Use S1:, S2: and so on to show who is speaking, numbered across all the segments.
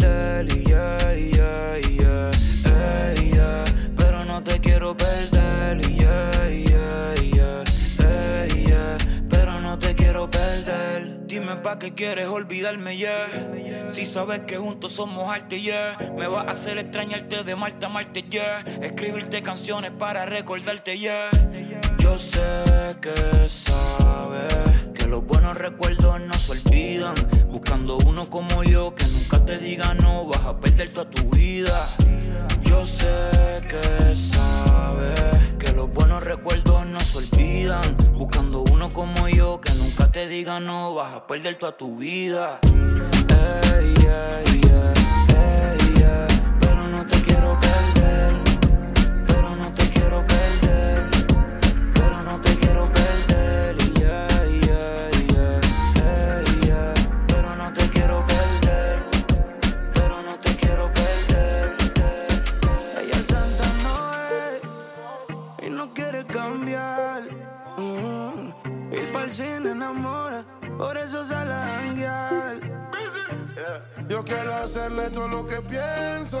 S1: yeah. Pero no te quiero perder. Yeah. Pero no te quiero perder. Dime pa' qué quieres olvidarme, yeah. Si sabes que juntos somos arte, yeah. Me va a hacer extrañarte de Marta a Marte, yeah. Escribirte canciones para recordarte, yeah. Yo sé que sabes los buenos recuerdos no se olvidan. Buscando uno como yo que nunca te diga no, vas a perder toda tu vida. Yo sé que sabes que los buenos recuerdos no se olvidan. Buscando uno como yo que nunca te diga no, vas a perder toda tu vida. No
S2: quiere cambiar. Mm. Ir pa'l cine enamora, por eso sale a janguear.
S3: Yo quiero hacerle todo lo que pienso.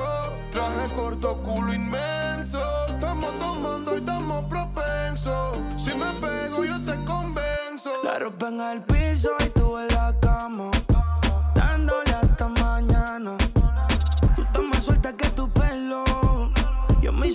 S3: Traje corto, culo inmenso. Estamos tomando y estamos propensos. Si me pego, yo te convenzo.
S2: La ropa en el piso y tú en la cama. Dándole hasta mañana. Tú estás más suelta que tu pelo. Y en mi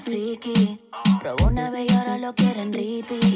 S4: friki. Probó una vez y ahora lo quieren rippy.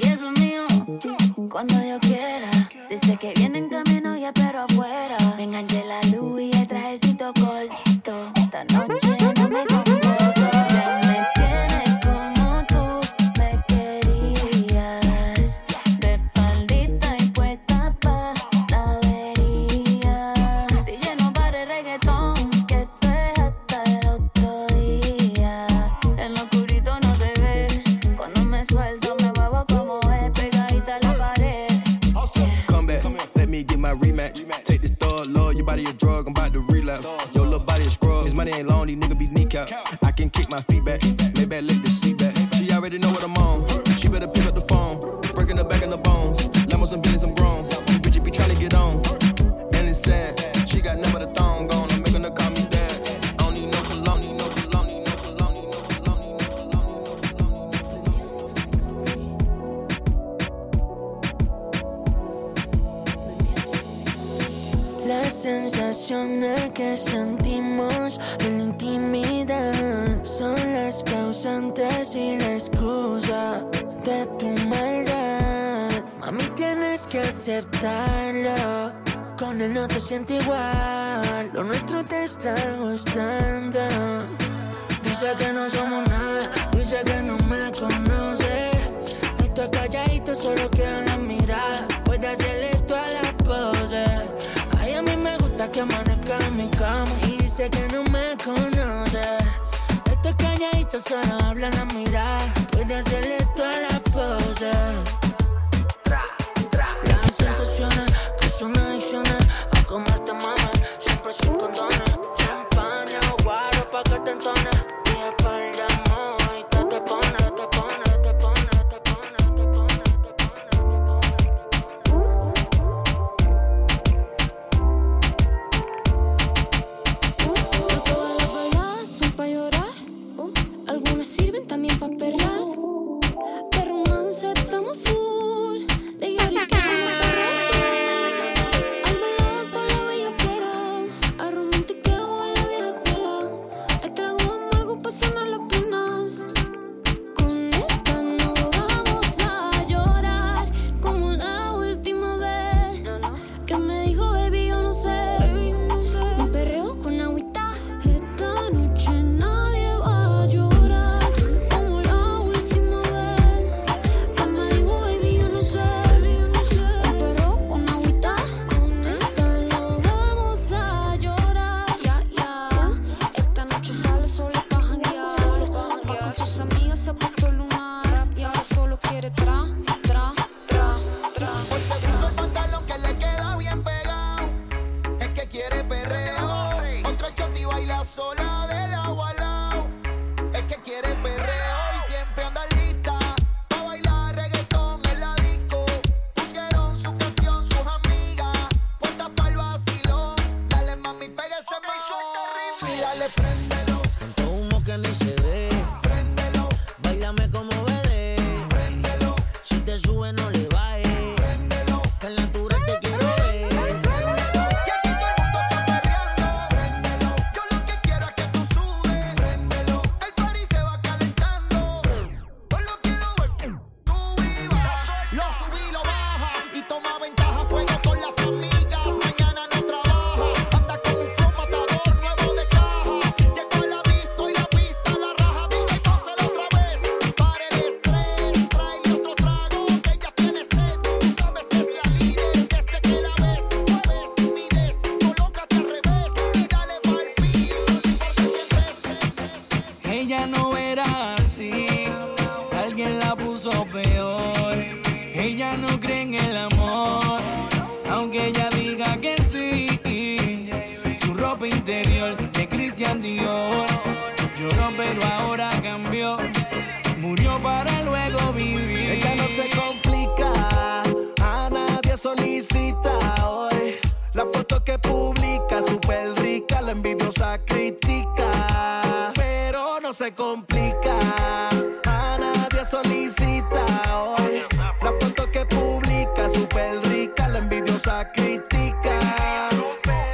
S2: Él no te sientes igual. Lo nuestro te está gustando. Dice que no somos nada. Dice que no me conoce. Estoy calladito, solo queda la mirada. Puede hacerle toda la pose. Ay, a mí me gusta que amanezca en mi cama. Y dice que no me conoce. Estoy calladito, solo habla la mirada. Puede hacerle toda la pose. ya
S5: no era así. Alguien la puso peor. Ella no cree en el amor, aunque ella diga que sí. Su ropa interior de Christian Dior lloró, pero ahora cambió. Murió para luego vivir.
S2: Ella no se complica, a nadie solicita hoy. La foto que publica, super rica, la envidiosa critica. Se complica, a nadie solicita hoy. La foto que publica, súper rica, la envidiosa critica.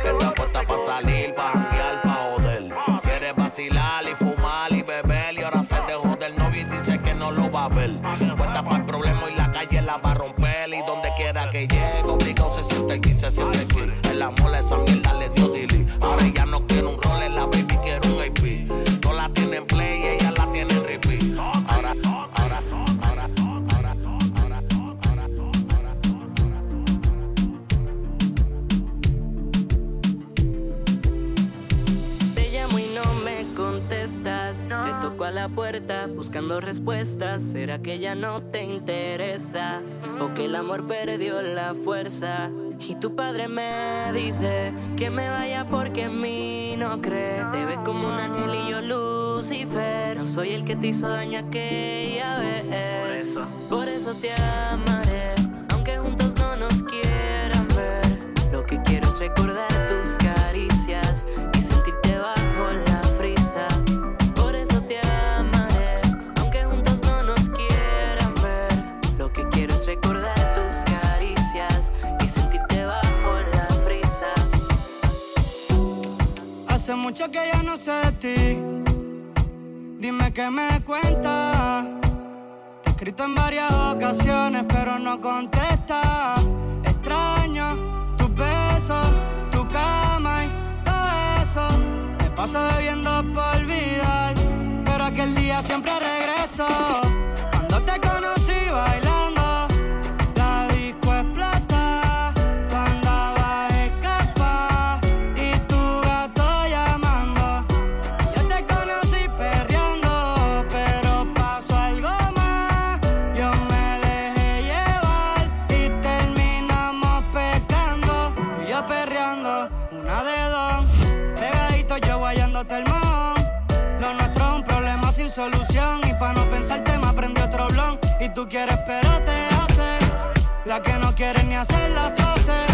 S6: Que puesta pa' salir, pa' janguear, pa' joder. Quiere vacilar y fumar y beber y ahora se dejó del novio y dice que no lo va a ver. Puesta para el problema y la calle la va a romper y donde quiera que llegue, obligado se siente aquí, se siente aquí. El amor a esa mierda la
S7: puerta buscando respuestas. ¿Será que ya no te interesa? ¿O que el amor perdió la fuerza? Y tu padre me dice que me vaya porque en mí no cree. Te ves como un ángel y yo Lucifer. No soy el que te hizo daño aquella vez. Por eso te amaré.
S5: Escrito en varias ocasiones, pero no contestas. Extraño tus besos, tu cama y todo eso. Me paso bebiendo por olvidar, pero aquel día siempre regreso. Lo nuestro es un problema sin solución. Y pa' no pensarte me aprendí otro blon. Y tú quieres, pero te hace. La que no quiere ni hacer las poses.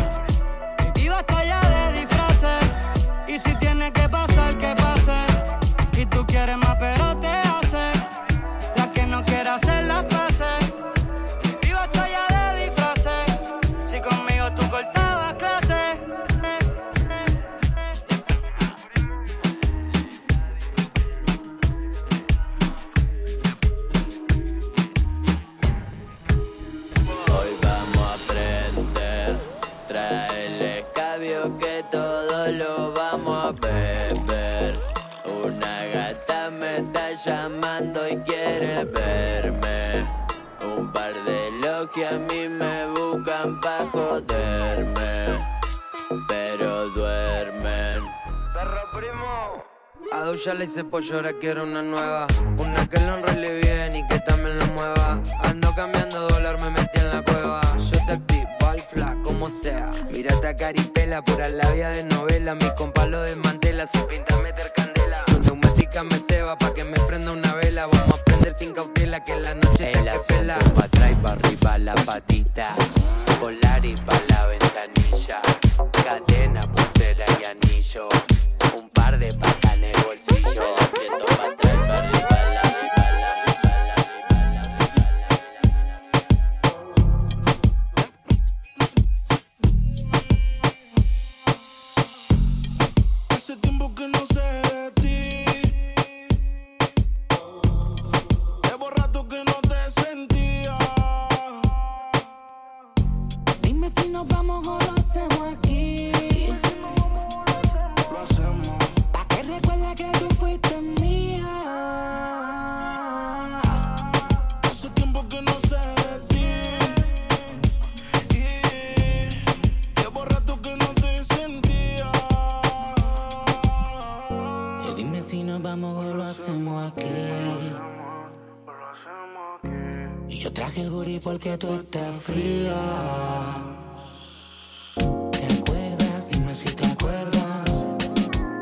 S5: Y basta ya de disfraces. Y si tiene que pasar, que pase. Y tú quieres más, pero te hace. Ya
S8: le hice pollo, ahora quiero una nueva. Una que lo enrole bien y que también lo mueva. Ando cambiando dólar, me metí en la cueva. Yo te activo al fla, como sea. Mírate a caripela, pura labia de novela. Mi compa lo desmantela, su pinta meter candela. Me ceba pa' que me prenda una vela. Vamos a prender sin cautela que la noche
S9: El
S8: está que pela.
S9: pa' atrás y pa' arriba la patita. Polar y pa' la ventanilla. Cadena, pulsera y anillo. Un par de patas en el bolsillo. El asiento pa' atrás y pa' arriba la arriba, la
S7: aquí. Y
S2: yo traje el gurí porque tú estás fría. ¿Te acuerdas? Dime si te acuerdas.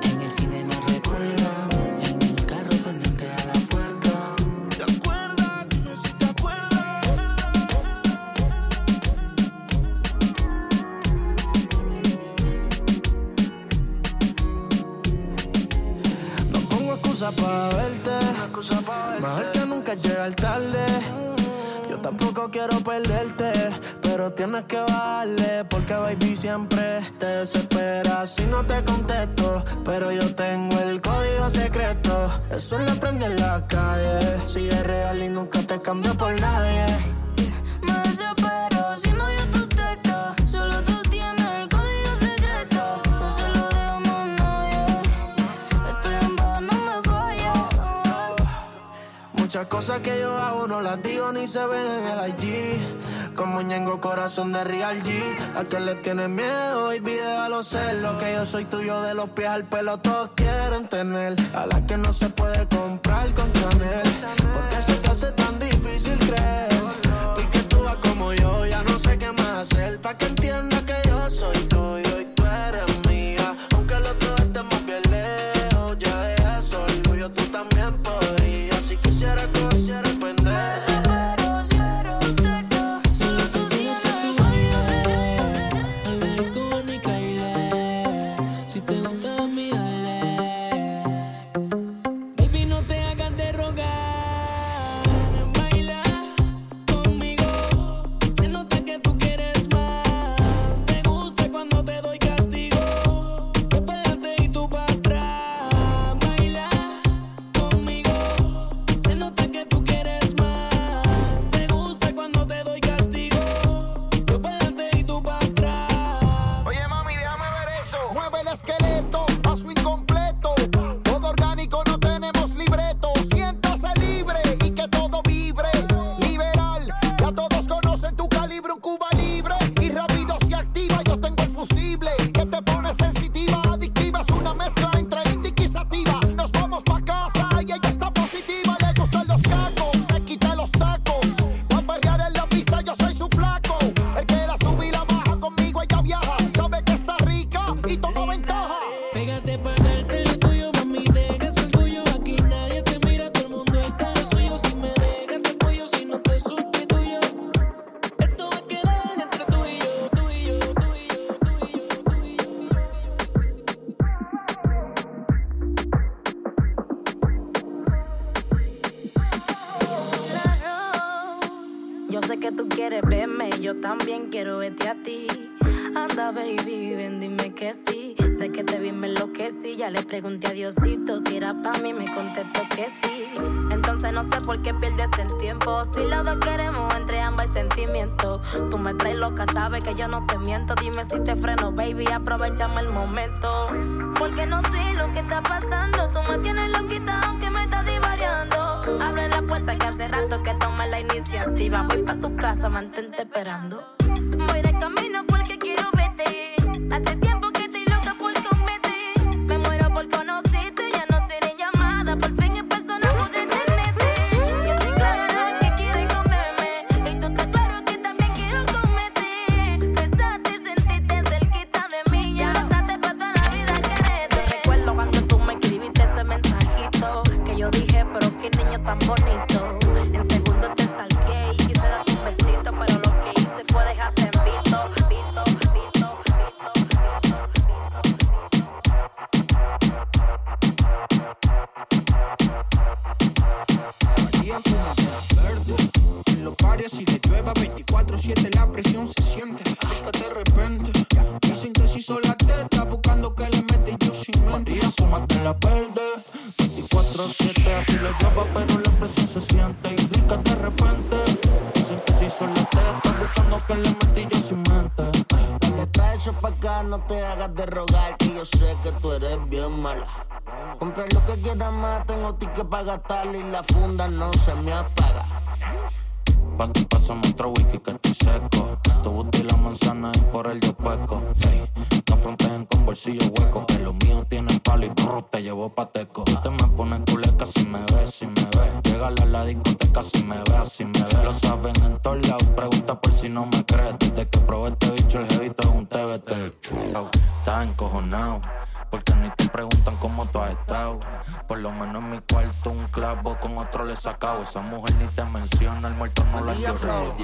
S2: En el cine nos recuerdan. En el carro pendiente a la puerta.
S3: ¿Te acuerdas? Dime si te acuerdas.
S10: No pongo excusa para verte. Mejor que nunca llegar tarde. Yo tampoco quiero perderte, pero tienes que bajarle porque baby siempre te desespera si no te contesto. Pero yo tengo el código secreto, eso lo aprendí en la calle. Sigue real y nunca te cambio por nadie. Muchas cosas que yo hago no las digo ni se ven en el IG. Como ñengo corazón de Real G. A que le tiene miedo y déjalo ser. Lo que yo soy tuyo de los pies al pelo todos quieren tener. A la que no se puede comprar con Chanel. Porque se te hace tan Ya
S11: le
S12: pregunté a Diosito si era pa' mí, me contestó que sí. Entonces no sé por qué pierdes el tiempo. Si los dos queremos, entre ambas hay sentimiento. Tú me traes loca, sabes que yo no te miento. Dime si te freno, baby, aprovechame el momento. Porque no sé lo que está pasando. Tú me tienes loquita, aunque me estás divariando. Abre la puerta que hace rato que toma la iniciativa. Voy pa' tu casa, mantente esperando. Voy de camino porque quiero verte. Hace tiempo
S13: si le llueva 24-7 la presión se siente. Rica de repente. Dicen que si sola teta buscando que le mete yo sin mente. María fumate la verde. 24-7 así le llueva pero la presión se siente. Y rica de repente. Dicen que si sola teta buscando que le mete yo sin mente.
S14: Dale, trae eso pa' acá, no te hagas de rogar, que yo sé que tú eres bien mala. Compra lo que quieras más, tengo ticket para gastar y la funda no se me apaga.
S13: Y pásame otro whisky que estoy seco. Tu booty y la manzana y por el yo peco. Ey, no fronteen con bolsillo hueco. Que los míos tienen palo
S15: Molly, te llevo pateco. Te me pones culeca si me ves, si me ves. Llega a la discoteca si me ves, si me ves. Lo saben en todos lados, pregunta por si no me crees. Desde que probé este bicho, el jevito es un TBT. Estás encojonado. Porque ni has estado. Por lo menos en mi cuarto un clavo con otro le sacado. Esa mujer ni te menciona, el muerto no lo ha llorado.